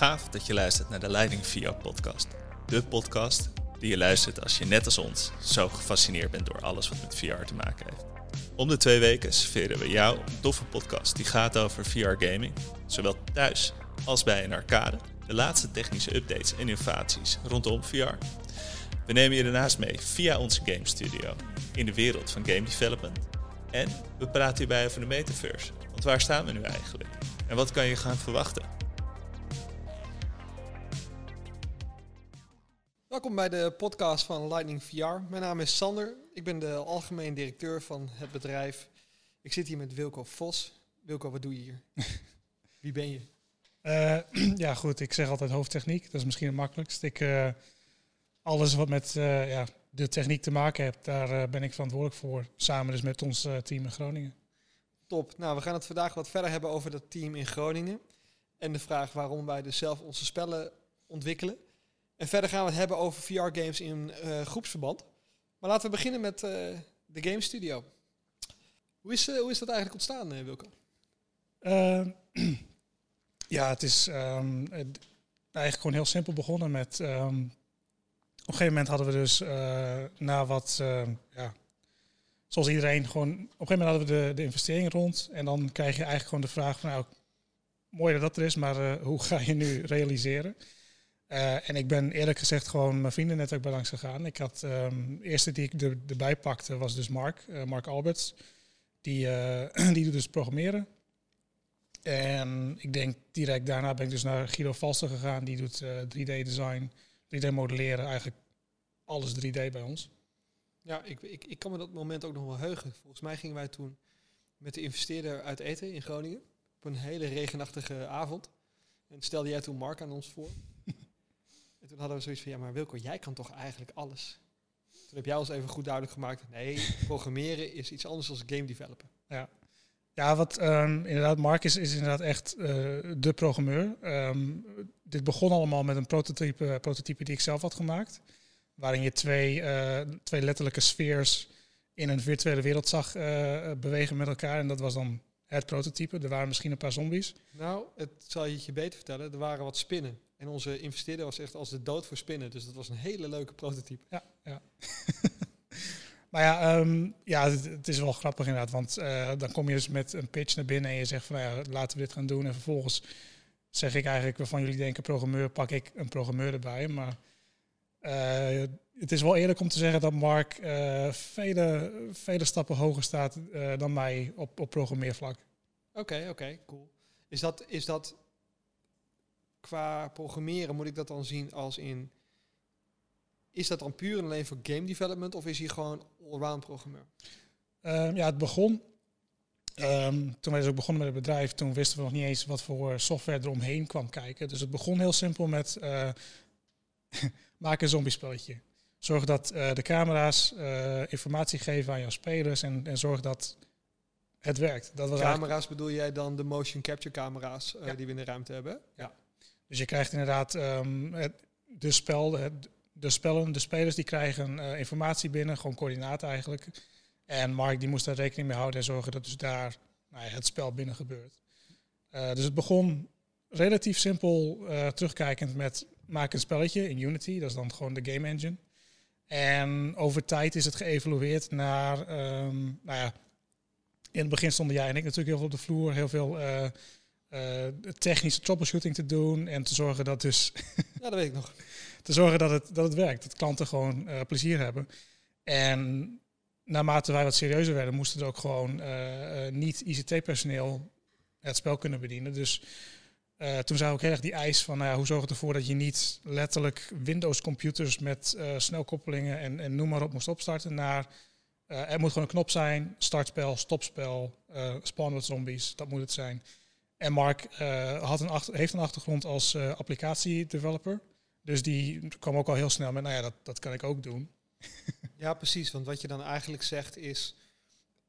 Gaaf dat je luistert naar de Leiding VR podcast. De podcast die je luistert als je net als ons zo gefascineerd bent door alles wat met VR te maken heeft. Om de twee weken serveren we jou een toffe podcast die gaat over VR gaming, zowel thuis als bij een arcade, de laatste technische updates en innovaties rondom VR. We nemen je daarnaast mee via onze game studio in de wereld van game development. En we praten hierbij over de metaverse. Want waar staan we nu eigenlijk? En wat kan je gaan verwachten? Bij de podcast van Lightning VR. Mijn naam is Sander. Ik ben de algemeen directeur van het bedrijf. Ik zit hier met Wilco Vos. Wilco, wat doe je hier? Wie ben je? Uh, ja, goed. Ik zeg altijd hoofdtechniek. Dat is misschien het makkelijkst. Ik, uh, alles wat met uh, ja, de techniek te maken heeft, daar ben ik verantwoordelijk voor. Samen dus met ons team in Groningen. Top. Nou, we gaan het vandaag wat verder hebben over dat team in Groningen. En de vraag waarom wij dus zelf onze spellen ontwikkelen. En verder gaan we het hebben over VR-games in uh, groepsverband. Maar laten we beginnen met uh, de Game Studio. Hoe is, uh, hoe is dat eigenlijk ontstaan, Wilco? Ehm, ja, het is het, eigenlijk gewoon heel simpel begonnen met... Um, op een gegeven moment hadden we dus na wat... ja, zoals iedereen gewoon... Op een gegeven moment hadden we de, de investering rond. En dan krijg je eigenlijk gewoon de vraag van... Nou, mooi dat dat er is, maar hoe ga je nu realiseren? Uh, en ik ben eerlijk gezegd gewoon mijn vrienden bij langs gegaan. Ik had um, de eerste die ik er, erbij pakte was dus Mark, uh, Mark Alberts. Die, uh, die doet dus programmeren. En ik denk direct daarna ben ik dus naar Guido Valster gegaan. Die doet 3D design, 3D modelleren, eigenlijk alles 3D bij ons. Ja, ik, ik, ik kan me dat moment ook nog wel heugen. Volgens mij gingen wij toen met de investeerder uit eten in Groningen. Op een hele regenachtige avond. En stelde jij toen Mark aan ons voor. En toen hadden we zoiets van, ja maar Wilco, jij kan toch eigenlijk alles? Toen heb jij ons even goed duidelijk gemaakt, nee, programmeren is iets anders dan game developen. Ja, ja wat um, inderdaad, Mark is, is inderdaad echt uh, de programmeur. Um, dit begon allemaal met een prototype, prototype die ik zelf had gemaakt. Waarin je twee, uh, twee letterlijke sfeers in een virtuele wereld zag bewegen met elkaar. En dat was dan het prototype. Er waren misschien een paar zombies. Nou, het zal je je beter vertellen. Er waren wat spinnen. En onze investeerder was echt als de dood voor spinnen. Dus dat was een hele leuke prototype. Ja, ja. maar ja, um, ja het, het, is wel grappig inderdaad. Want uh, dan kom je dus met een pitch naar binnen en je zegt van nou ja, laten we dit gaan doen. En vervolgens zeg ik eigenlijk waarvan jullie denken programmeur, pak ik een programmeur erbij. Maar uh, het is wel eerlijk om te zeggen dat Mark uh, vele, vele stappen hoger staat dan mij op, op programmeervlak. Oké, okay, oké, okay, cool. Is dat, is dat qua programmeren moet ik dat dan zien als in... Is dat dan puur en alleen voor game development of is hij gewoon allround programmeur? Um, ja, het begon... Um, toen wij dus ook begonnen met het bedrijf, toen wisten we nog niet eens wat voor software eromheen kwam kijken. Dus het begon heel simpel met uh, maak een zombiespelletje. Zorg dat uh, de camera's uh, informatie geven aan jouw spelers en, en zorg dat het werkt. Dat was camera's bedoel jij dan de motion capture camera's ja. die we in de ruimte hebben? Ja. Dus je krijgt inderdaad um, het, de, spel, de, de spelers die krijgen uh, informatie binnen, gewoon coördinaten eigenlijk. En Mark die moest daar rekening mee houden en zorgen dat dus daar nou ja, het spel binnen gebeurt. Uh, dus het begon relatief simpel uh, terugkijkend met maak een spelletje in Unity, dat is dan gewoon de game engine. En over tijd is het geëvolueerd naar, um, nou ja, in het begin stonden jij en ik natuurlijk heel veel op de vloer, heel veel technische troubleshooting te doen en te zorgen dat dus. ja, dat weet ik nog. te zorgen dat het, dat het werkt, dat klanten gewoon uh, plezier hebben. En naarmate wij wat serieuzer werden, moesten er ook gewoon uh, niet ICT-personeel het spel kunnen bedienen. Dus toen zou ook heel erg die eis van nou ja, hoe zorg het ervoor dat je niet letterlijk Windows-computers met snelkoppelingen en, en noem maar op moest opstarten naar. er moet gewoon een knop zijn, startspel, stopspel, spawn with zombies, dat moet het zijn. En Mark uh, had een heeft een achtergrond als uh, applicatiedeveloper. Dus die kwam ook al heel snel met, nou ja, dat, dat kan ik ook doen. ja, precies. Want wat je dan eigenlijk zegt is,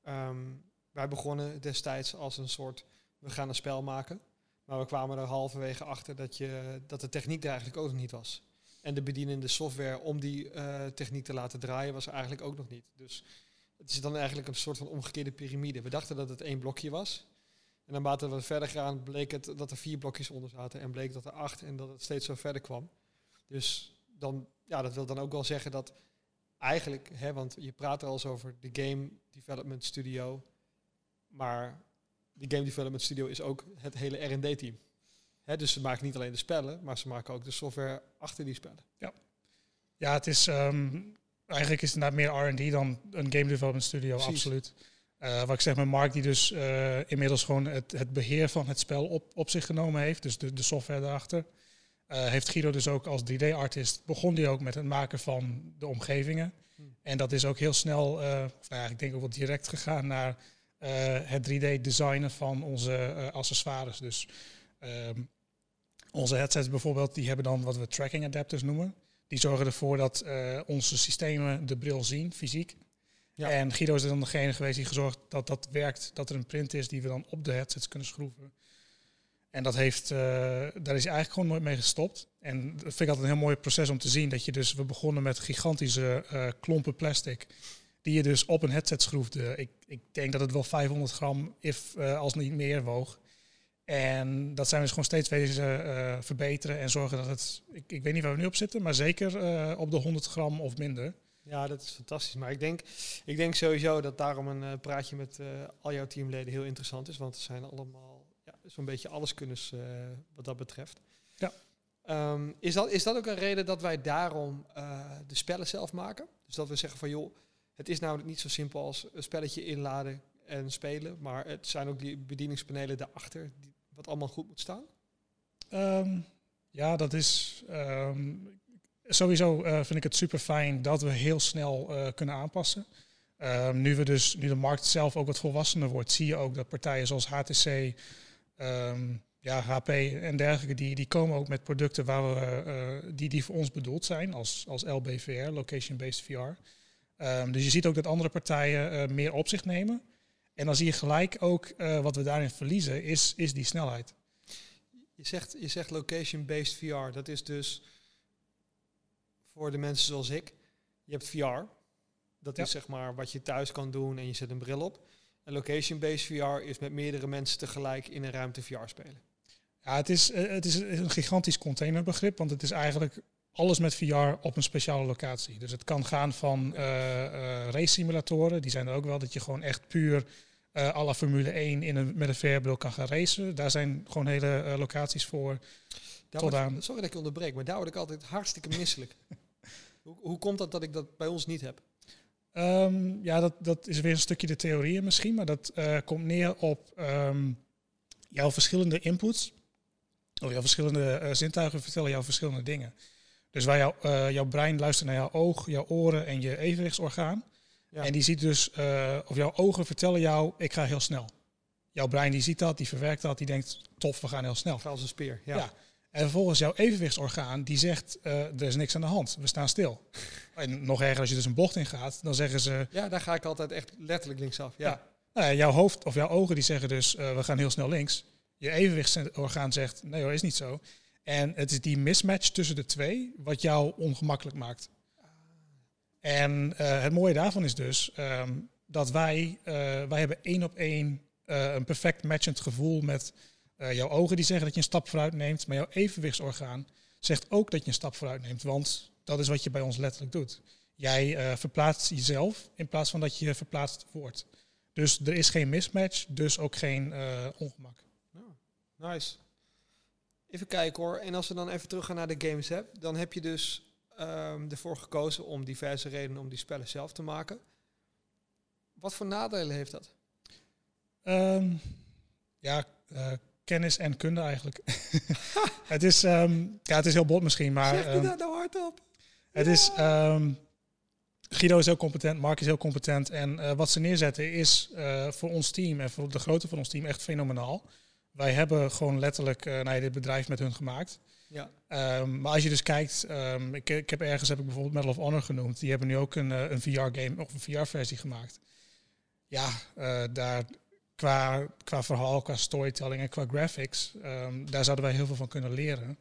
um, wij begonnen destijds als een soort, we gaan een spel maken. Maar we kwamen er halverwege achter dat, je, dat de techniek er eigenlijk ook nog niet was. En de bedienende software om die uh, techniek te laten draaien was er eigenlijk ook nog niet. Dus het is dan eigenlijk een soort van omgekeerde piramide. We dachten dat het één blokje was. En naarmate we verder gaan, bleek het dat er vier blokjes onder zaten. En bleek dat er acht en dat het steeds zo verder kwam. Dus dan, ja, dat wil dan ook wel zeggen dat eigenlijk, hè, want je praat er al eens over de Game Development Studio. Maar die Game Development Studio is ook het hele R&D-team. Dus ze maken niet alleen de spellen, maar ze maken ook de software achter die spellen. Ja, ja het is ehm, eigenlijk is het inderdaad meer R&D dan een game development studio, absoluut. Uh, wat ik zeg met Mark, die dus uh, inmiddels gewoon het, het beheer van het spel op, op zich genomen heeft, dus de, de software daarachter. Uh, heeft Guido dus ook als 3D-artist, begon die ook met het maken van de omgevingen. Hmm. En dat is ook heel snel, nou ja, ik denk ook wel direct gegaan naar het 3D-designen van onze accessoires. Dus ehm, onze headsets bijvoorbeeld, die hebben dan wat we tracking adapters noemen. Die zorgen ervoor dat onze systemen de bril zien, fysiek. En Guido is dan degene geweest die gezorgd dat dat werkt, dat er een print is die we dan op de headsets kunnen schroeven. En dat heeft, uh, daar is hij eigenlijk gewoon nooit mee gestopt. En dat vind ik altijd een heel mooi proces om te zien. Dat je dus, we begonnen met gigantische uh, klompen plastic. Die je dus op een headset schroefde. Ik, ik denk dat het wel 500 gram, if, uh, als niet meer, woog. En dat zijn we dus gewoon steeds wezen verbeteren en zorgen dat het, ik, ik weet niet waar we nu op zitten, maar zeker op de 100 gram of minder. Ja, dat is fantastisch. Maar ik denk, ik denk sowieso dat daarom een uh, praatje met uh, al jouw teamleden heel interessant is. Want er zijn allemaal ja, zo'n beetje alleskunners uh, wat dat betreft. Ja. Um, is, dat, is dat ook een reden dat wij daarom de spellen zelf maken? Dus dat we zeggen van joh, het is namelijk niet zo simpel als een spelletje inladen en spelen. Maar het zijn ook die bedieningspanelen daarachter die, wat allemaal goed moet staan? Um, ja, dat is. Um, sowieso uh, vind ik het super fijn dat we heel snel uh, kunnen aanpassen. Uh, nu, we dus, nu de markt zelf ook wat volwassener wordt, zie je ook dat partijen zoals HTC, ehm, ja, HP en dergelijke, die, die komen ook met producten waar we, uh, die, die voor ons bedoeld zijn, als, als LBVR, Location-Based VR. Ehm, dus je ziet ook dat andere partijen meer op zich nemen. En dan zie je gelijk ook wat we daarin verliezen, is, is die snelheid. Je zegt, je zegt location-based VR, dat is dus voor de mensen zoals ik. Je hebt VR. Dat is zeg maar wat je thuis kan doen en je zet een bril op. En location-based VR is met meerdere mensen tegelijk in een ruimte VR spelen. Ja, het is, eh, het is een gigantisch containerbegrip, want het is eigenlijk alles met VR op een speciale locatie. Dus het kan gaan van uh, uh, race simulatoren, die zijn er ook wel, dat je gewoon echt puur uh, à la Formule 1 in een, met een VR-bril kan gaan racen. Daar zijn gewoon hele locaties voor. Daar tot aan. Sorry dat ik onderbreek, maar daar word ik altijd hartstikke misselijk. Hoe, hoe komt dat dat ik dat bij ons niet heb? Um, ja, dat, dat is weer een stukje de theorieën misschien, maar dat uh, komt neer op um, jouw verschillende inputs. Of jouw verschillende uh, zintuigen vertellen jou verschillende dingen. Dus waar jou, uh, jouw brein luistert naar jouw oog, jouw oren en je evenwichtsorgaan. Ja. En die ziet dus, of jouw ogen vertellen jou, ik ga heel snel. Jouw brein die ziet dat, die verwerkt dat, die denkt, tof, we gaan heel snel. ga als een speer, ja. ja. En vervolgens jouw evenwichtsorgaan, die zegt, uh, er is niks aan de hand, we staan stil. en nog erger, als je dus een bocht ingaat, dan zeggen ze... Ja, daar ga ik altijd echt letterlijk linksaf, ja. ja. Nou ja jouw hoofd of jouw ogen die zeggen dus, uh, we gaan heel snel links. Je evenwichtsorgaan zegt, nee hoor, is niet zo. En het is die mismatch tussen de twee wat jou ongemakkelijk maakt. En uh, het mooie daarvan is dus um, dat wij, wij hebben één op één een perfect matchend gevoel met uh, jouw ogen die zeggen dat je een stap vooruit neemt, maar jouw evenwichtsorgaan zegt ook dat je een stap vooruit neemt, want dat is wat je bij ons letterlijk doet. Jij uh, verplaatst jezelf in plaats van dat je verplaatst wordt. Dus er is geen mismatch, dus ook geen uh, ongemak. Oh, nice. Even kijken hoor. En als we dan even terug gaan naar de Games App, dan heb je dus um, ervoor gekozen om diverse redenen om die spellen zelf te maken. Wat voor nadelen heeft dat? Um, ja, uh, kennis en kunde eigenlijk. het, is, um, ja, het is heel bot misschien, maar... Zeg je um, dat nou hardop? Het ja. is... Um, Guido is heel competent, Mark is heel competent. En uh, wat ze neerzetten is uh, voor ons team en voor de grootte van ons team echt fenomenaal. Wij hebben gewoon letterlijk uh, nou, dit bedrijf met hun gemaakt. Ja. Um, maar als je dus kijkt, um, ik, ik heb ergens heb ik bijvoorbeeld Medal of Honor genoemd. Die hebben nu ook een, een VR-game of een VR-versie gemaakt. Ja, daar qua, qua verhaal, qua storytelling en qua graphics, um, daar zouden wij heel veel van kunnen leren.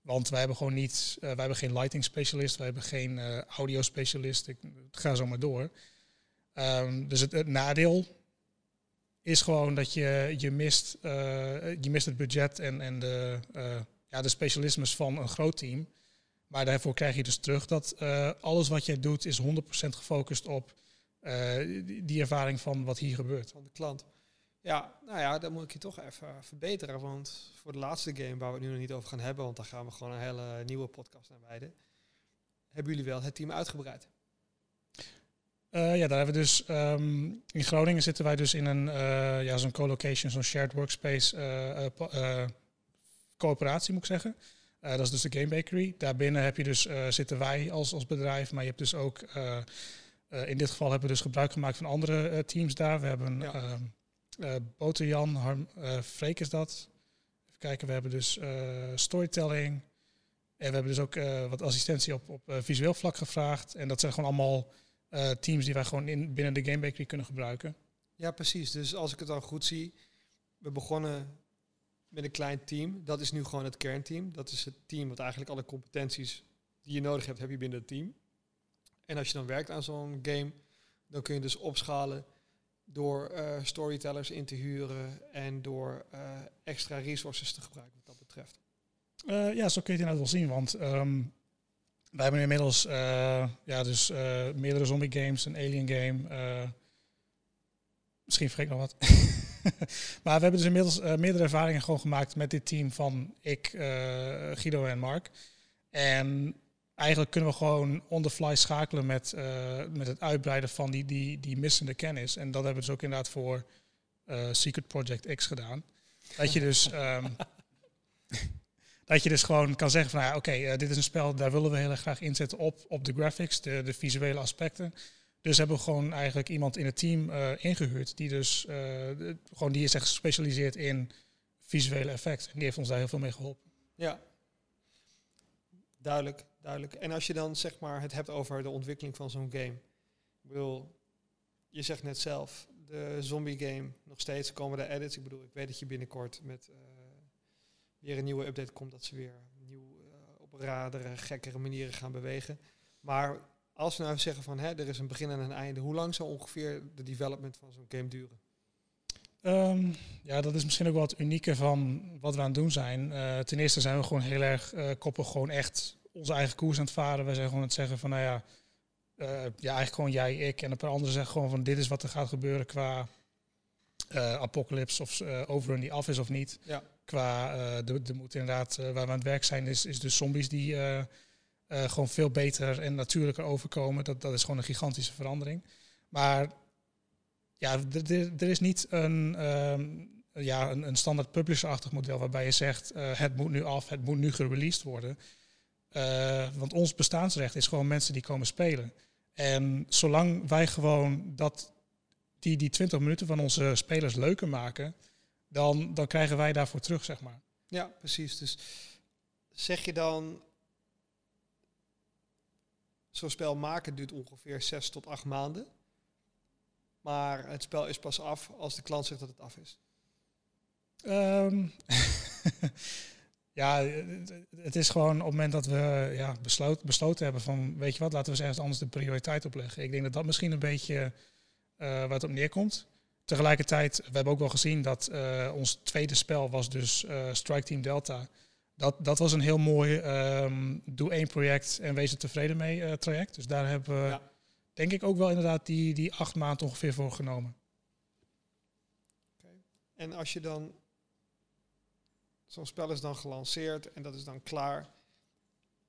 Want wij hebben gewoon niet, uh, wij hebben geen lighting specialist, wij hebben geen uh, audio specialist. Ik ga zo maar door. Um, dus het, nadeel is gewoon dat je, je, mist, je mist het budget en, en de, ja, de specialismes van een groot team. Maar daarvoor krijg je dus terug dat alles wat jij doet is 100% gefocust op die ervaring van wat hier gebeurt. Van de klant. Ja, nou ja, dan moet ik je toch even verbeteren. Want voor de laatste game, waar we het nu nog niet over gaan hebben, want daar gaan we gewoon een hele nieuwe podcast aan wijden. Hebben jullie wel het team uitgebreid? Uh, ja, daar hebben we dus um, in Groningen zitten wij dus in een uh, ja, zo'n co-location, zo'n shared workspace uh, coöperatie moet ik zeggen. dat is dus de Game Bakery. Daarbinnen heb je dus zitten wij als, als bedrijf, maar je hebt dus ook in dit geval hebben we dus gebruik gemaakt van andere teams daar. We hebben ja. Ehm, uh, Boterjan, Harm, uh, Freek is dat. Even kijken, we hebben dus uh, storytelling. En we hebben dus ook wat assistentie op, op visueel vlak gevraagd. En dat zijn gewoon allemaal teams die wij gewoon in, binnen de Game Bakery kunnen gebruiken. Ja, precies. Dus als ik het dan goed zie, we begonnen met een klein team. Dat is nu gewoon het kernteam. Dat is het team wat eigenlijk alle competenties die je nodig hebt, heb je binnen het team. En als je dan werkt aan zo'n game, dan kun je dus opschalen door uh, storytellers in te huren en door uh, extra resources te gebruiken wat dat betreft. Uh, ja, zo kun je het inderdaad wel zien, want um, wij hebben inmiddels ja, dus, meerdere zombie games, een alien game. misschien vergeet nog wat. maar we hebben dus inmiddels meerdere ervaringen gewoon gemaakt met dit team van ik, Guido en Mark. En eigenlijk kunnen we gewoon on the fly schakelen met, uh, met het uitbreiden van die, die, die missende kennis. En dat hebben we dus ook inderdaad voor uh, Secret Project X gedaan. Dat je dus, um, dat je dus gewoon kan zeggen van, ja, oké, uh, dit is een spel, daar willen we heel erg graag inzetten op, op de graphics, de, de visuele aspecten. Dus hebben we gewoon eigenlijk iemand in het team ingehuurd die dus gewoon die is echt gespecialiseerd in visuele effecten. En die heeft ons daar heel veel mee geholpen. Ja, duidelijk duidelijk. En als je dan zeg maar het hebt over de ontwikkeling van zo'n game. Ik bedoel, je zegt net zelf, de zombie game, nog steeds komen er edits. Ik bedoel, ik weet dat je binnenkort met uh, weer een nieuwe update komt, dat ze weer nieuw uh, op radere, gekkere manieren gaan bewegen. Maar als we nou zeggen van, hè, er is een begin en een einde, hoe lang zou ongeveer de development van zo'n game duren? Um, ja, dat is misschien ook wel het unieke van wat we aan het doen zijn. Uh, ten eerste zijn we gewoon heel erg koppig gewoon echt onze eigen koers aan het varen. Wij zijn gewoon het zeggen van, nou ja, uh, ja, eigenlijk gewoon jij, ik. En een paar anderen zeggen gewoon van, dit is wat er gaat gebeuren qua uh, apocalypse of uh, overrun die af is of niet. Ja. Qua, de, de moet inderdaad, waar we aan het werk zijn, is, is de zombies die gewoon veel beter en natuurlijker overkomen. Dat, dat is gewoon een gigantische verandering. Maar ja, er is niet een, um, ja, een, een standaard publisher-achtig model waarbij je zegt, het moet nu af, het moet nu gereleased worden. Uh, want ons bestaansrecht is gewoon mensen die komen spelen. En zolang wij gewoon dat, die, die 20 minuten van onze spelers leuker maken, dan, dan krijgen wij daarvoor terug, zeg maar. Ja, precies. Dus zeg je dan, zo'n spel maken duurt ongeveer 6 tot 8 maanden. Maar het spel is pas af als de klant zegt dat het af is. Um, Ja, het is gewoon op het moment dat we ja, besloot, besloten hebben van, weet je wat, laten we eens ergens anders de prioriteit opleggen. Ik denk dat dat misschien een beetje uh, waar het op neerkomt. Tegelijkertijd, we hebben ook wel gezien dat uh, ons tweede spel was dus uh, Strike Team Delta. Dat, dat was een heel mooi um, doe één project en wees er tevreden mee traject. Dus daar hebben we ja. denk ik ook wel inderdaad die, die acht maanden ongeveer voor genomen. Okay. En als je dan Zo'n spel is dan gelanceerd en dat is dan klaar.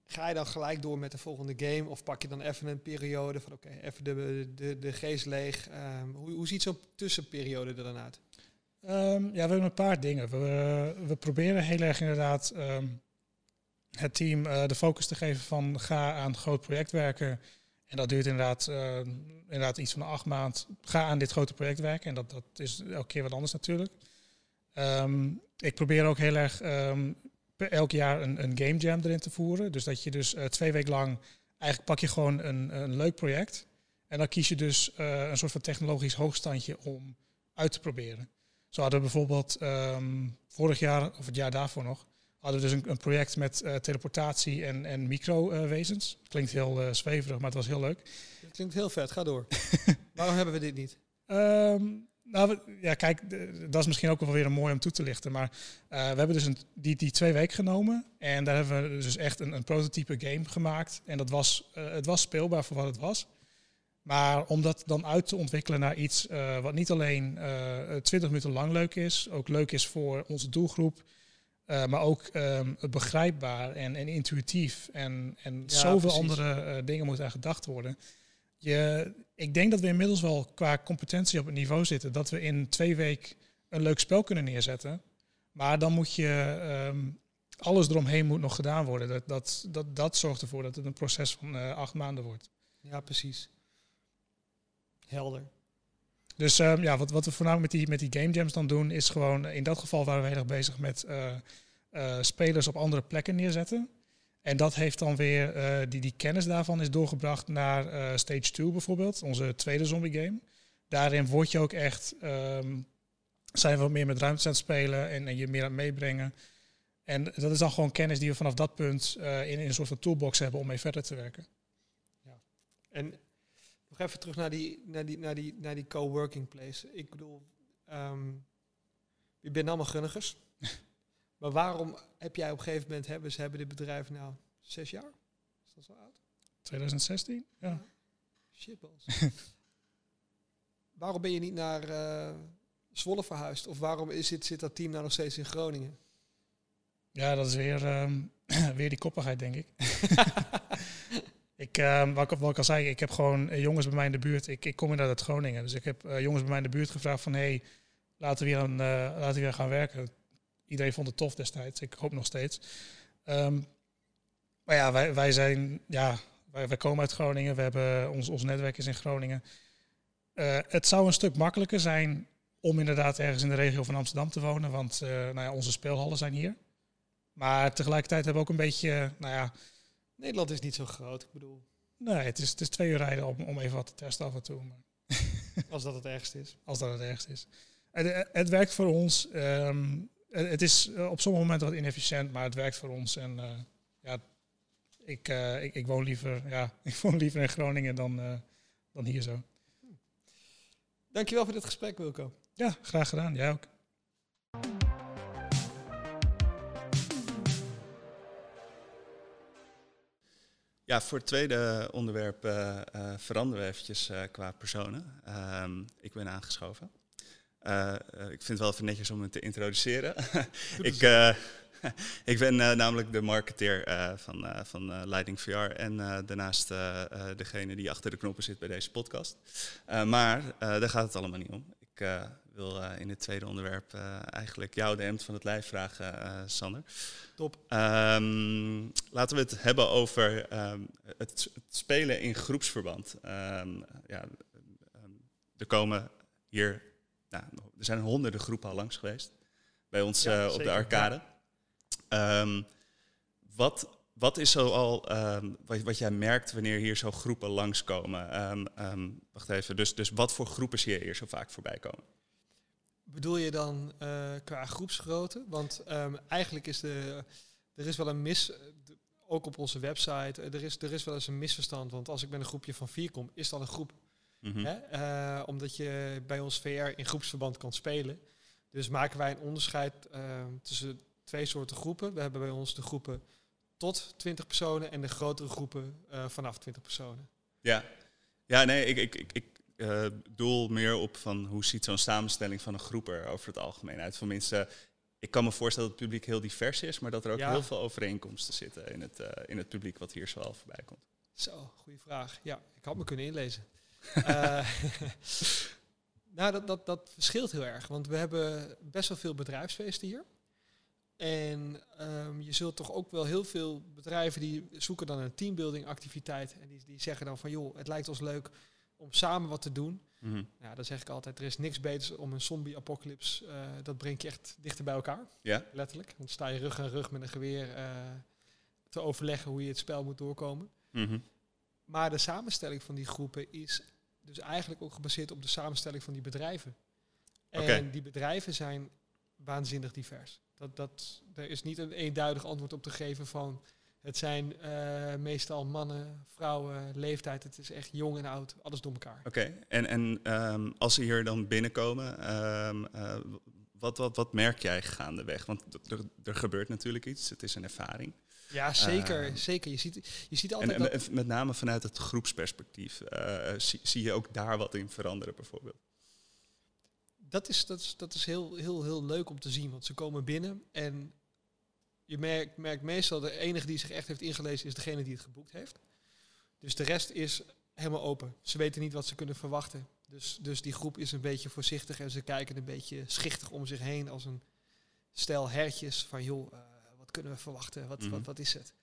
Ga je dan gelijk door met de volgende game? Of pak je dan even een periode van oké, even de, de, de geest leeg. Um, hoe, hoe ziet zo'n tussenperiode er dan uit? Um, ja, we hebben een paar dingen. We, we proberen heel erg inderdaad um, het team uh, de focus te geven van ga aan groot project werken. En dat duurt inderdaad, inderdaad iets van acht maand. Ga aan dit grote project werken. En dat, dat is elke keer wat anders natuurlijk. Um, ik probeer ook heel erg um, elk jaar een, een game jam erin te voeren. Dus dat je dus uh, twee weken lang, eigenlijk pak je gewoon een, een leuk project. En dan kies je dus uh, een soort van technologisch hoogstandje om uit te proberen. Zo hadden we bijvoorbeeld um, vorig jaar, of het jaar daarvoor nog, hadden we dus een, een project met uh, teleportatie en, en microwezens. Klinkt heel zweverig, maar het was heel leuk. Het klinkt heel vet, ga door. Waarom hebben we dit niet? Um, nou, ja, kijk, dat is misschien ook wel weer een mooi om toe te lichten. Maar eh, we hebben dus een, die, die twee weken genomen. En daar hebben we dus echt een, een prototype game gemaakt. En dat was, eh, het was speelbaar voor wat het was. Maar om dat dan uit te ontwikkelen naar iets eh, wat niet alleen eh 20 minuten lang leuk is, ook leuk is voor onze doelgroep. maar ook ehm, begrijpbaar en, en intuïtief. En, en Ja, zoveel precies. andere dingen moeten aan gedacht worden. Je, ik denk dat we inmiddels wel qua competentie op het niveau zitten dat we in twee weken een leuk spel kunnen neerzetten. Maar dan moet je ehm, alles eromheen moet nog gedaan worden. Dat, dat, dat, dat zorgt ervoor dat het een proces van eh, acht maanden wordt. Ja, precies. Helder. Dus ehm, ja, wat, wat we voornamelijk met die, met die game jams dan doen, is gewoon in dat geval waren we heel erg bezig met eh, eh, spelers op andere plekken neerzetten. En dat heeft dan weer, eh, die, die kennis daarvan is doorgebracht naar eh, Stage 2 bijvoorbeeld, onze tweede zombie game. Daarin word je ook echt, ehm, zijn we wat meer met ruimtes aan het spelen en, en je meer aan het meebrengen. En dat is dan gewoon kennis die we vanaf dat punt eh, in, in een soort van toolbox hebben om mee verder te werken. En nog even terug naar die, naar die, naar die, naar die coworking place. Ik bedoel, ehm je bent allemaal gunnigers. maar waarom heb jij op een gegeven moment, hebben ze hebben dit bedrijf nou zes jaar? Is dat zo oud? 2016? Ja. Shitballs. waarom ben je niet naar eh, Zwolle verhuisd? Of waarom is dit, zit dat team nou nog steeds in Groningen? Ja, dat is weer, ehm, weer die koppigheid, denk ik. ik ehm, wat, ik wat ik al zei, ik heb gewoon eh, jongens bij mij in de buurt. Ik, ik kom inderdaad uit Groningen. Dus ik heb eh, jongens bij mij in de buurt gevraagd van... hey, laten we weer, aan, laten we weer gaan werken. Iedereen vond het tof destijds. Ik hoop nog steeds. Ehm, maar ja, wij, wij zijn... Ja, wij, wij komen uit Groningen. We hebben, ons, ons netwerk is in Groningen. Eh, het zou een stuk makkelijker zijn om inderdaad ergens in de regio van Amsterdam te wonen. Want eh, nou ja, onze speelhallen zijn hier. Maar tegelijkertijd hebben we ook een beetje, nou ja, Nederland is niet zo groot. Ik bedoel, nee, het is, het is twee uur rijden om, om even wat te testen af en toe. Maar als dat het ergste is. als dat het ergst is. Het, het- het werkt voor ons. ehm, het het is eh, op sommige momenten wat inefficiënt, maar het werkt voor ons. En eh, ja, ik, eh, ik, ik, woon liever, ja, ik woon liever in Groningen dan, eh, dan hier zo. Dankjewel voor dit gesprek, Wilco. Ja, graag gedaan. Jij ook. Ja, voor het tweede onderwerp eh, eh, veranderen we eventjes eh, qua personen. Ehm, ik ben aangeschoven. Eh, eh, ik vind het wel even netjes om me te introduceren. ik, eh, ik ben namelijk de marketeer van, van Lighting VR en daarnaast degene die achter de knoppen zit bij deze podcast. Maar daar gaat het allemaal niet om. Ik wil in het tweede onderwerp eigenlijk jou de hemd van het lijf vragen, Sander. Top. Ehm, laten we het hebben over ehm, het, het spelen in groepsverband. Ehm, ja, er komen hier, nou, er zijn honderden groepen al langs geweest bij ons Ja, eh, op de arcade. Ehm, wat, wat is zo al ehm, wat, wat jij merkt wanneer hier zo groepen langskomen? Ehm, wacht even, dus, dus wat voor groepen zie je hier zo vaak voorbij komen? Bedoel je dan eh, qua groepsgrootte? Want eigenlijk is de, er is wel een mis, de- ook op onze website, eh, er is, er is wel eens een misverstand. Want als ik met een groepje van vier kom, is dat een groep. Mhm. Hè? Eh, omdat je bij ons VR in groepsverband kan spelen. Dus maken wij een onderscheid ehm, tussen twee soorten groepen. We hebben bij ons de groepen tot 20 personen en de grotere groepen eh, vanaf 20 personen. Ja, ja nee, ik, ik, ik, ik eh, doel meer op van hoe ziet zo'n samenstelling van een groep er over het algemeen uit. Tenminste, ik kan me voorstellen dat het publiek heel divers is, maar dat er ook Ja. heel veel overeenkomsten zitten in het, eh, in het publiek wat hier zoal voorbij komt. Zo, goede vraag. Ja, ik had me kunnen inlezen. Eh, nou, dat, dat, dat verschilt heel erg, want we hebben best wel veel bedrijfsfeesten hier. En ehm, je zult toch ook wel heel veel bedrijven die zoeken dan een teambuilding activiteit. En die, die zeggen dan van joh, het lijkt ons leuk om samen wat te doen. Mhm. Nou, dan zeg ik altijd, er is niks beters om een zombie-apocalypse, eh, dat brengt je echt dichter bij elkaar, Ja? letterlijk. Want sta je rug aan rug met een geweer eh, te overleggen hoe je het spel moet doorkomen. Mhm. Maar de samenstelling van die groepen is dus eigenlijk ook gebaseerd op de samenstelling van die bedrijven. En die bedrijven zijn waanzinnig divers. Dat, dat, er is niet een eenduidig antwoord op te geven van Het zijn eh, meestal mannen, vrouwen, leeftijd. Het is echt jong en oud, alles door elkaar. Oké, en, en ehm, als ze hier dan binnenkomen, ehm, eh, wat, wat, wat merk jij gaandeweg? Want er, er gebeurt natuurlijk iets, het is een ervaring. Ja, zeker. Ehm, zeker. Je ziet, je ziet En, altijd en dat... met name vanuit het groepsperspectief, eh, zie, zie je ook daar wat in veranderen bijvoorbeeld? dat is, dat is, dat is heel, heel, heel leuk om te zien. Want ze komen binnen en je merkt, merkt meestal de enige die zich echt heeft ingelezen is degene die het geboekt heeft. Dus de rest is helemaal open. Ze weten niet wat ze kunnen verwachten. Dus, dus die groep is een beetje voorzichtig en ze kijken een beetje schichtig om zich heen als een stel hertjes van joh, eh, wat kunnen we verwachten? Wat, Mhm. wat, wat is het?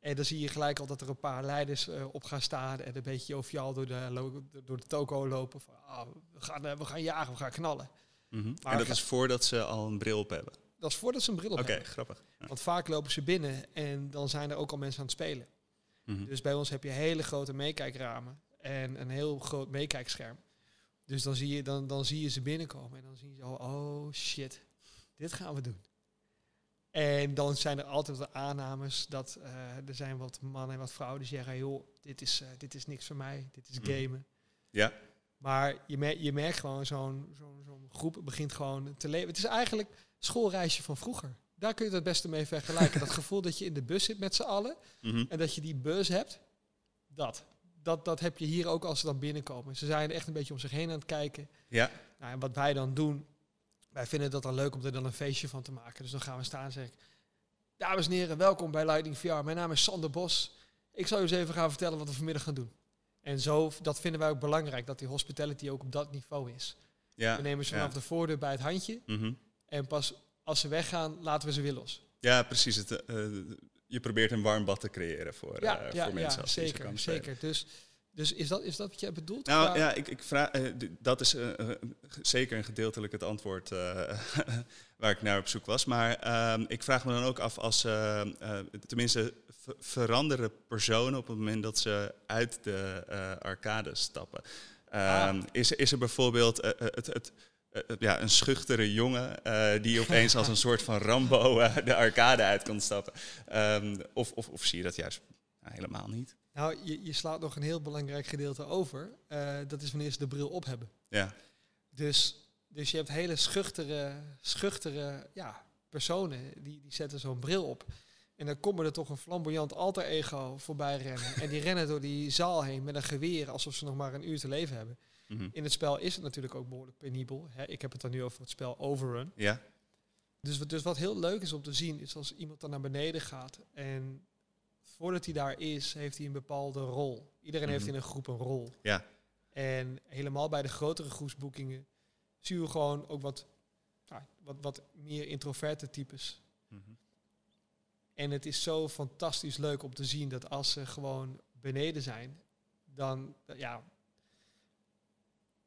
En dan zie je gelijk al dat er een paar leiders eh, op gaan staan en een beetje joviaal door de, door de toko lopen. Van, ah, we, gaan, eh, we gaan jagen, we gaan knallen. Mhm. Maar en dat is voordat ze al een bril op hebben. Dat is voordat ze een bril op Oké, hebben. grappig. Ja. Want vaak lopen ze binnen en dan zijn er ook al mensen aan het spelen. Mhm. Dus bij ons heb je hele grote meekijkramen en een heel groot meekijkscherm. Dus dan zie, je, dan, dan zie je ze binnenkomen en dan zie je zo, oh shit, dit gaan we doen. En dan zijn er altijd wat aannames dat eh, er zijn wat mannen en wat vrouwen die zeggen, joh, dit is, eh, dit is niks voor mij, dit is Mhm. gamen. Ja, Maar je, mer je merkt gewoon, zo'n zo'n zo'n groep begint gewoon te leven. Het is eigenlijk schoolreisje van vroeger. Daar kun je het het beste mee vergelijken. dat gevoel dat je in de bus zit met z'n allen Mhm. en dat je die bus hebt, dat. Dat, dat heb je hier ook als ze dan binnenkomen. Ze zijn echt een beetje om zich heen aan het kijken. ja. Nou, en wat wij dan doen, wij vinden dat dan leuk om er dan een feestje van te maken. Dus dan gaan we staan en zeggen, dames en heren, welkom bij Lightning VR. Mijn naam is Sander Bos. Ik zal u eens even gaan vertellen wat we vanmiddag gaan doen. En zo, dat vinden wij ook belangrijk, dat die hospitality ook op dat niveau is. ja. We nemen ze vanaf ja. de voordeur bij het handje. Mhm. En pas als ze weggaan, laten we ze weer los. Ja, precies. Het, eh, je probeert een warm bad te creëren voor, Ja, eh, voor mensen als zeker. zeker. Dus, dus is, dat, is dat wat jij bedoelt? Nou Qua- ja, ik, ik vraag, eh, dat is eh, eh, zeker een gedeeltelijk het antwoord waar ik naar op zoek was. Maar ehm, ik vraag me dan ook af als, tenminste, veranderen personen op het moment dat ze uit de arcade stappen? Ehm, is, is er bijvoorbeeld het, het, ja, een schuchtere jongen die opeens als een soort van Rambo de arcade uit kan stappen? Ehm, of, of, of zie je dat juist nou, helemaal niet? Nou, je, je slaat nog een heel belangrijk gedeelte over. Eh, dat is wanneer ze de bril op hebben. Ja. Dus, dus je hebt hele schuchtere, schuchtere ja, personen die, die zetten zo'n bril op. En dan komen er toch een flamboyant alter ego voorbij rennen. En die rennen door die zaal heen met een geweer alsof ze nog maar een uur te leven hebben. Mhm. In het spel is het natuurlijk ook behoorlijk penibel. Hè? Ik heb het dan nu over het spel Overrun. Ja. Dus, dus wat heel leuk is om te zien, is als iemand dan naar beneden gaat en voordat hij daar is, heeft hij een bepaalde rol. Iedereen heeft Mhm. in een groep een rol. Ja. En helemaal bij de grotere groepsboekingen zien we gewoon ook wat, nou, wat, wat meer introverte types. Mhm. En het is zo fantastisch leuk om te zien dat als ze gewoon beneden zijn, dan, ja,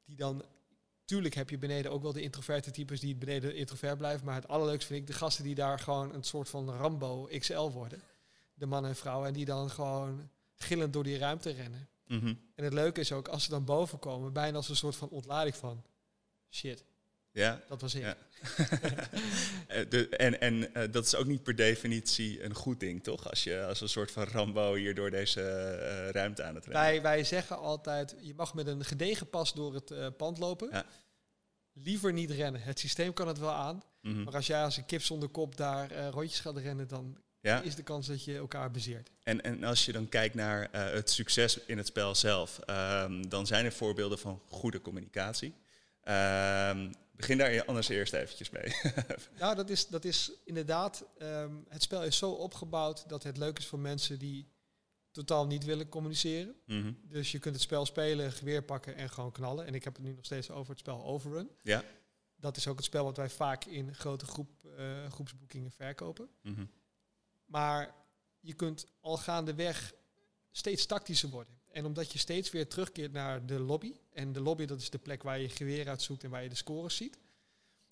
die dan, tuurlijk heb je beneden ook wel de introverte types die beneden introvert blijven, maar het allerleukste vind ik de gasten die daar gewoon een soort van Rambo XL worden. De mannen en vrouwen, en die dan gewoon gillend door die ruimte rennen. Mhm. En het leuke is ook, als ze dan boven komen, bijna als een soort van ontlading van, shit, Ja. dat was ik. Ja. Eh, de, en en eh, dat is ook niet per definitie een goed ding, toch? Als je als een soort van Rambo hier door deze eh, ruimte aan het rennen. Wij, wij zeggen altijd, je mag met een gedegen pas door het pand lopen. Ja. Liever niet rennen. Het systeem kan het wel aan. Mhm. Maar als jij als een kip zonder kop daar rondjes gaat rennen, dan Ja. is de kans dat je elkaar bezeert. En, en als je dan kijkt naar eh, het succes in het spel zelf, ehm, dan zijn er voorbeelden van goede communicatie. Ehm, begin daar anders eerst eventjes mee. Nou, dat is, dat is inderdaad, ehm, het spel is zo opgebouwd dat het leuk is voor mensen die totaal niet willen communiceren. Mhm. Dus je kunt het spel spelen, geweer pakken en gewoon knallen. En ik heb het nu nog steeds over het spel Overrun. Ja. Dat is ook het spel wat wij vaak in grote groep, eh, groepsboekingen verkopen. Mhm. Maar je kunt al gaandeweg steeds tactischer worden. En omdat je steeds weer terugkeert naar de lobby. En de lobby dat is de plek waar je je geweer uitzoekt en waar je de scores ziet.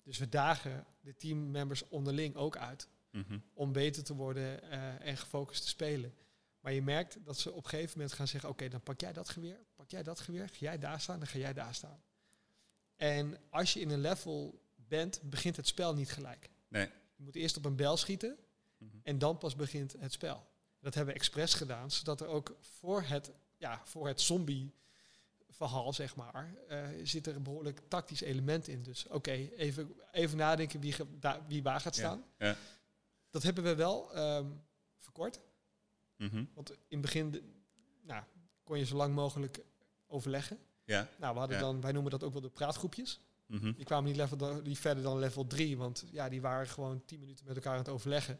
Dus we dagen de teammembers onderling ook uit. Mhm. Om beter te worden eh, en gefocust te spelen. Maar je merkt dat ze op een gegeven moment gaan zeggen... oké, dan pak jij dat geweer, pak jij dat geweer, ga jij daar staan, dan ga jij daar staan. En als je in een level bent, begint het spel niet gelijk. Nee. Je moet eerst op een bel schieten Mhm. en dan pas begint het spel. Dat hebben we expres gedaan, zodat er ook voor het, ja, voor het zombie verhaal, zeg maar, eh, zit er een behoorlijk tactisch element in. Dus oké, even, even nadenken wie, wie waar gaat staan. ja. Dat hebben we wel ehm, verkort. Mhm. Want in het begin de- nou, kon je zo lang mogelijk overleggen. Ja. Nou, we hadden Ja. dan, wij noemen dat ook wel de praatgroepjes. Mhm. Die kwamen niet, level, niet verder dan level 3, want ja, die waren gewoon 10 minuten met elkaar aan het overleggen.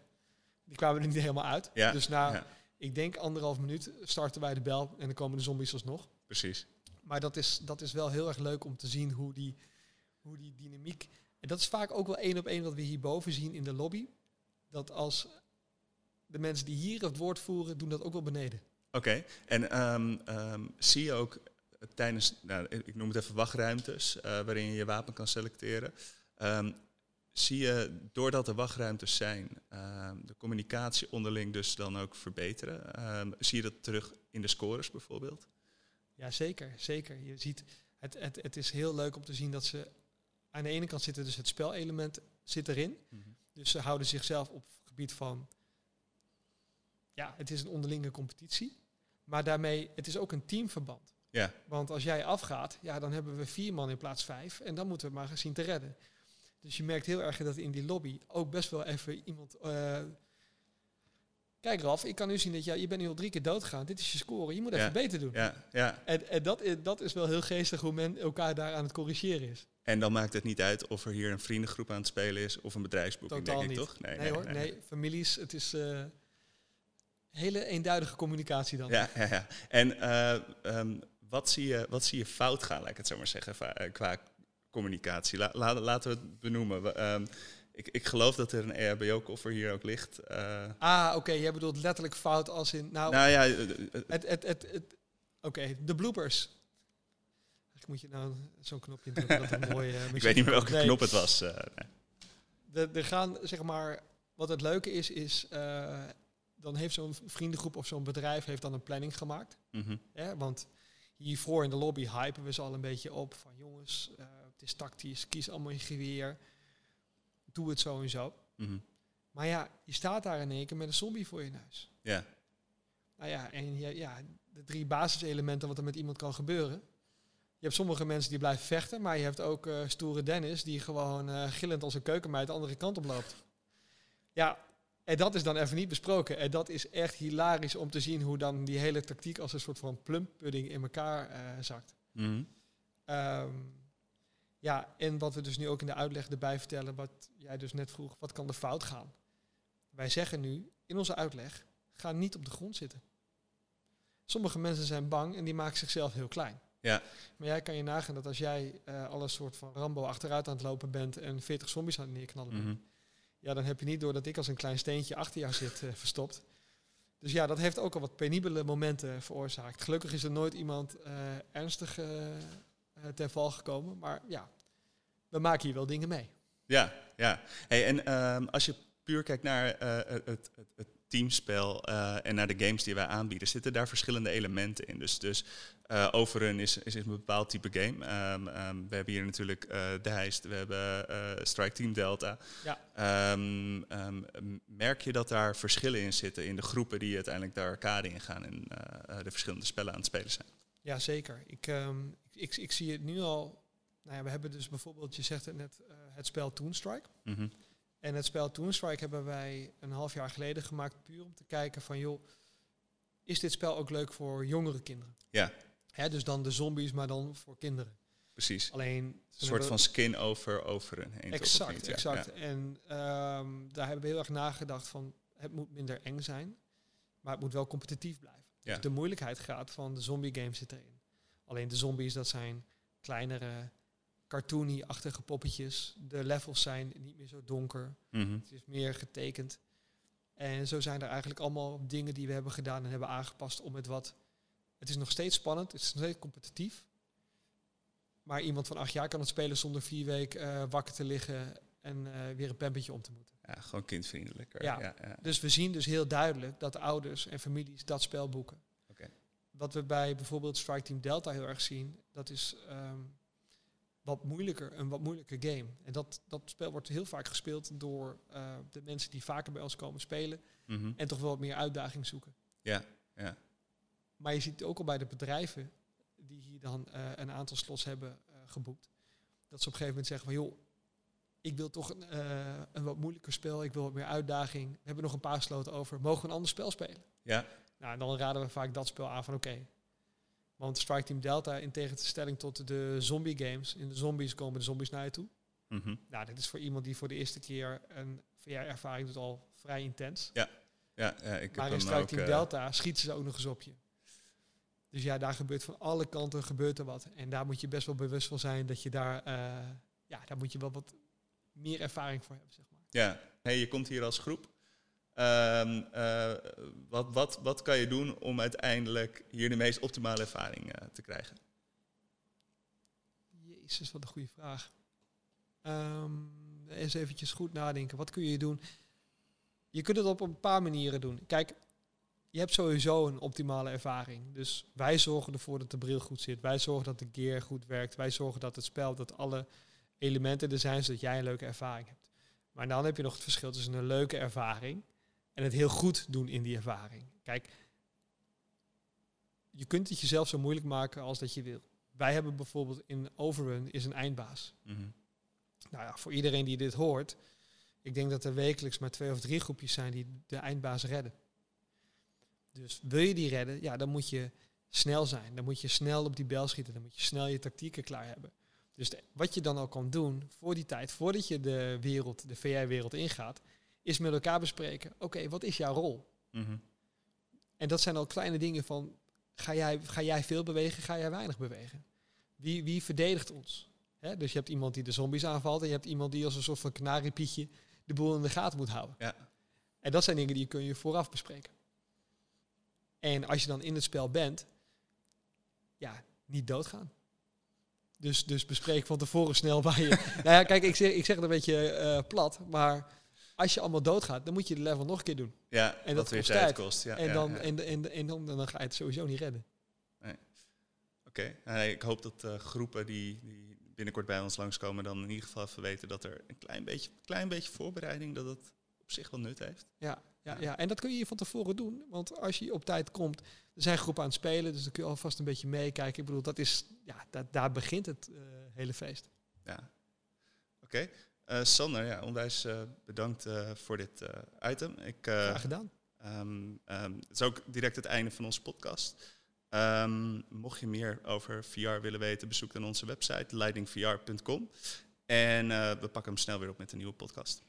Die kwamen er niet helemaal uit. Ja, Dus na, ja. ik denk anderhalf minuut starten wij de bel en dan komen de zombies alsnog. Precies. Maar dat is, dat is wel heel erg leuk om te zien hoe die, hoe die dynamiek... En dat is vaak ook wel één op één wat we hierboven zien in de lobby. Dat als de mensen die hier het woord voeren, doen dat ook wel beneden. Oké, en ehm, ehm, zie je ook tijdens, nou, ik noem het even wachtruimtes, eh, waarin je je wapen kan selecteren. ehm, zie je, doordat er wachtruimtes zijn, ehm, de communicatie onderling dus dan ook verbeteren? Ehm, zie je dat terug in de scores bijvoorbeeld? Ja, zeker, zeker. Je ziet, het, het, het is heel leuk om te zien dat ze aan de ene kant zitten dus het spelelement zit erin. Dus ze houden zichzelf op het gebied van, ja, het is een onderlinge competitie. Maar daarmee, het is ook een teamverband. Ja, Want als jij afgaat, ja, dan hebben we vier man in plaats vijf. En dan moeten we maar gaan zien te redden. Dus je merkt heel erg dat in die lobby ook best wel even iemand... eh, Kijk Ralf, ik kan nu zien dat jij, je bent nu al drie keer doodgegaan. Dit is je score, je moet even Ja. beter doen. ja, ja. En, en dat, is, dat is wel heel geestig hoe men elkaar daar aan het corrigeren is. En dan maakt het niet uit of er hier een vriendengroep aan het spelen is of een bedrijfsboeking, Totaal denk ik niet. toch? Nee, hoor, nee. families, het is eh, hele eenduidige communicatie dan. Ja, ja, ja. En eh, ehm, wat, zie je, wat zie je fout gaan, laat ik het zo maar zeggen, qua communicatie? La, la- laten we het benoemen. We, ehm, ik, ik geloof dat er een EHBO-koffer hier ook ligt. Eh, Ah, oké, jij bedoelt letterlijk fout als in... Nou, nou ja, eh, eh, het, het, het, oké, de bloopers. Moet je nou zo'n knopje drukken dat een mooie... ik weet niet meer welke Nee. knop het was. eh, nee. Er, gaan, zeg maar, wat het leuke is, is... dan heeft zo'n vriendengroep of zo'n bedrijf heeft dan een planning gemaakt. Mhm. Hè? Want hiervoor in de lobby hypen we ze al een beetje op. Van jongens, het is tactisch, kies allemaal je geweer. Doe het zo en zo. Mhm. Maar ja, je staat daar in één keer met een zombie voor je neus. Ja, Nou ja, en ja, de drie basiselementen wat er met iemand kan gebeuren. Je hebt sommige mensen die blijven vechten, maar je hebt ook eh, stoere Dennis die gewoon eh, gillend als een keukenmeid de andere kant op loopt. Ja, en dat is dan even niet besproken. En dat is echt hilarisch om te zien hoe dan die hele tactiek als een soort van plumpudding in elkaar eh, zakt. Mhm. Ehm, ja, en wat we dus nu ook in de uitleg erbij vertellen, wat jij dus net vroeg, wat kan er fout gaan? Wij zeggen nu in onze uitleg, ga niet op de grond zitten. Sommige mensen zijn bang en die maken zichzelf heel klein. Ja. Maar jij kan je nagaan dat als jij eh al een soort van Rambo achteruit aan het lopen bent en 40 zombies aan het neerknallen bent, Mhm. ja, dan heb je niet door dat ik als een klein steentje achter jou zit eh, verstopt. Dus ja, dat heeft ook al wat penibele momenten veroorzaakt. Gelukkig is er nooit iemand eh, ernstig ten val gekomen. Maar ja, we maken hier wel dingen mee. Ja, ja. Hey, en ehm, als je puur kijkt naar eh, het, het, het teamspel eh, en naar de games die wij aanbieden, zitten daar verschillende elementen in. Dus, dus eh Overrun is, is een bepaald type game. Ehm, ehm, we hebben hier natuurlijk eh De Heist, we hebben eh, Strike Team Delta. Ja. Merk je dat daar verschillen in zitten in de groepen die uiteindelijk de arcade ingaan en eh, eh, de verschillende spellen aan het spelen zijn? Ja, zeker. Ik, ik, ik zie het nu al. Nou ja, we hebben dus bijvoorbeeld, je zegt het net, eh, het spel Toonstrike. Mhm. En het spel Toonstrike hebben wij een half jaar geleden gemaakt, puur om te kijken van, joh, is dit spel ook leuk voor jongere kinderen? Ja. Hè, dus dan de zombies, maar dan voor kinderen. Precies. Alleen Een soort van skin over Overrun heen. toch, of Exact, niet? Ja, exact. ja. En ehm, daar hebben we heel erg nagedacht van, het moet minder eng zijn, maar het moet wel competitief blijven. Ja. Dus de moeilijkheid gaat van de zombie game zit erin. Alleen de zombies, dat zijn kleinere, cartoony-achtige poppetjes. De levels zijn niet meer zo donker. Mhm. Het is meer getekend. En zo zijn er eigenlijk allemaal dingen die we hebben gedaan en hebben aangepast om het wat... Het is nog steeds spannend, het is nog steeds competitief. Maar iemand van acht jaar kan het spelen zonder vier weken eh, wakker te liggen en eh, weer een pempetje om te moeten. Ja, gewoon kindvriendelijker. Ja. Ja, ja. Dus we zien dus heel duidelijk dat ouders en families dat spel boeken. Wat we bij bijvoorbeeld Strike Team Delta heel erg zien, dat is... ehm, wat moeilijker, een wat moeilijker game. En dat, dat spel wordt heel vaak gespeeld door eh, de mensen die vaker bij ons komen spelen Mhm. en toch wel wat meer uitdaging zoeken. Ja, ja. Maar je ziet ook al bij de bedrijven die hier dan eh, een aantal slots hebben eh, geboekt. Dat ze op een gegeven moment zeggen van joh, ik wil toch een, een wat moeilijker spel, ik wil wat meer uitdaging. We hebben nog een paar sloten over, mogen we een ander spel spelen? Ja, Nou, en dan raden we vaak dat spel aan van oké. Want Strike Team Delta, in tegenstelling tot de zombie games, in de zombies komen de zombies naar je toe. Mhm. Nou, dit is voor iemand die voor de eerste keer een VR-ervaring doet al vrij intens. ja, ja ik Maar in Strike. Team eh, Delta schieten ze ook nog eens op je. Dus ja, daar gebeurt van alle kanten gebeurt er wat. En daar moet je best wel bewust van zijn dat je daar, eh, ja, daar moet je wel wat meer ervaring voor hebben, zeg maar. Ja, hey, je komt hier als groep. Ehm, eh, wat, wat, wat kan je doen om uiteindelijk hier de meest optimale ervaring eh, te krijgen? Jezus, wat een goede vraag. Ehm, eens eventjes goed nadenken. Wat kun je doen? Je kunt het op een paar manieren doen. Kijk, je hebt sowieso een optimale ervaring. Dus wij zorgen ervoor dat de bril goed zit. Wij zorgen dat de gear goed werkt. Wij zorgen dat het spel, dat alle elementen er zijn, zodat jij een leuke ervaring hebt. Maar dan heb je nog het verschil tussen een leuke ervaring en het heel goed doen in die ervaring. Kijk, je kunt het jezelf zo moeilijk maken als dat je wil. Wij hebben bijvoorbeeld in Overrun is een eindbaas. Mhm. Nou ja, voor iedereen die dit hoort, ik denk dat er wekelijks maar twee of drie groepjes zijn die de eindbaas redden. Dus wil je die redden, ja, dan moet je snel zijn. Dan moet je snel op die bel schieten. Dan moet je snel je tactieken klaar hebben. Dus de- wat je dan al kan doen voor die tijd, voordat je de wereld, de VR-wereld ingaat, is met elkaar bespreken. Oké, wat is jouw rol? Mhm. En dat zijn al kleine dingen van, ga jij, ga jij veel bewegen, ga jij weinig bewegen? Wie, wie verdedigt ons? Dus je hebt iemand die de zombies aanvalt en je hebt iemand die als een soort van kanariepietje de boel in de gaten moet houden. Ja. En dat zijn dingen die kun je vooraf bespreken. En als je dan in het spel bent, ja, niet doodgaan. Dus, dus bespreek van tevoren snel waar je... nou ja, kijk, ik zeg, ik zeg het een beetje eh, plat, maar als je allemaal doodgaat, dan moet je de level nog een keer doen. Ja, En dat dat weer kost tijd tijd. kost. Ja, en, dan, ja. En, en, en dan, dan ga je het sowieso niet redden. Oké, Nou, nee, ik hoop dat eh, groepen die, die binnenkort bij ons langskomen dan in ieder geval even weten dat er een klein beetje, klein beetje voorbereiding, dat het op zich wel nut heeft. Ja, ja, Ja. en dat kun je hier van tevoren doen. Want als je op tijd komt, er zijn groepen aan het spelen, dus dan kun je alvast een beetje meekijken. Ik bedoel, dat is, ja, da- daar begint het eh, hele feest. Ja. Oké. Sander, ja, onwijs eh, bedankt eh, voor dit eh, item. Ik, eh, Graag gedaan. Ehm, ehm, het is ook direct het einde van onze podcast. Ehm, mocht je meer over VR willen weten, bezoek dan onze website leidingvr.com. En eh, we pakken hem snel weer op met een nieuwe podcast.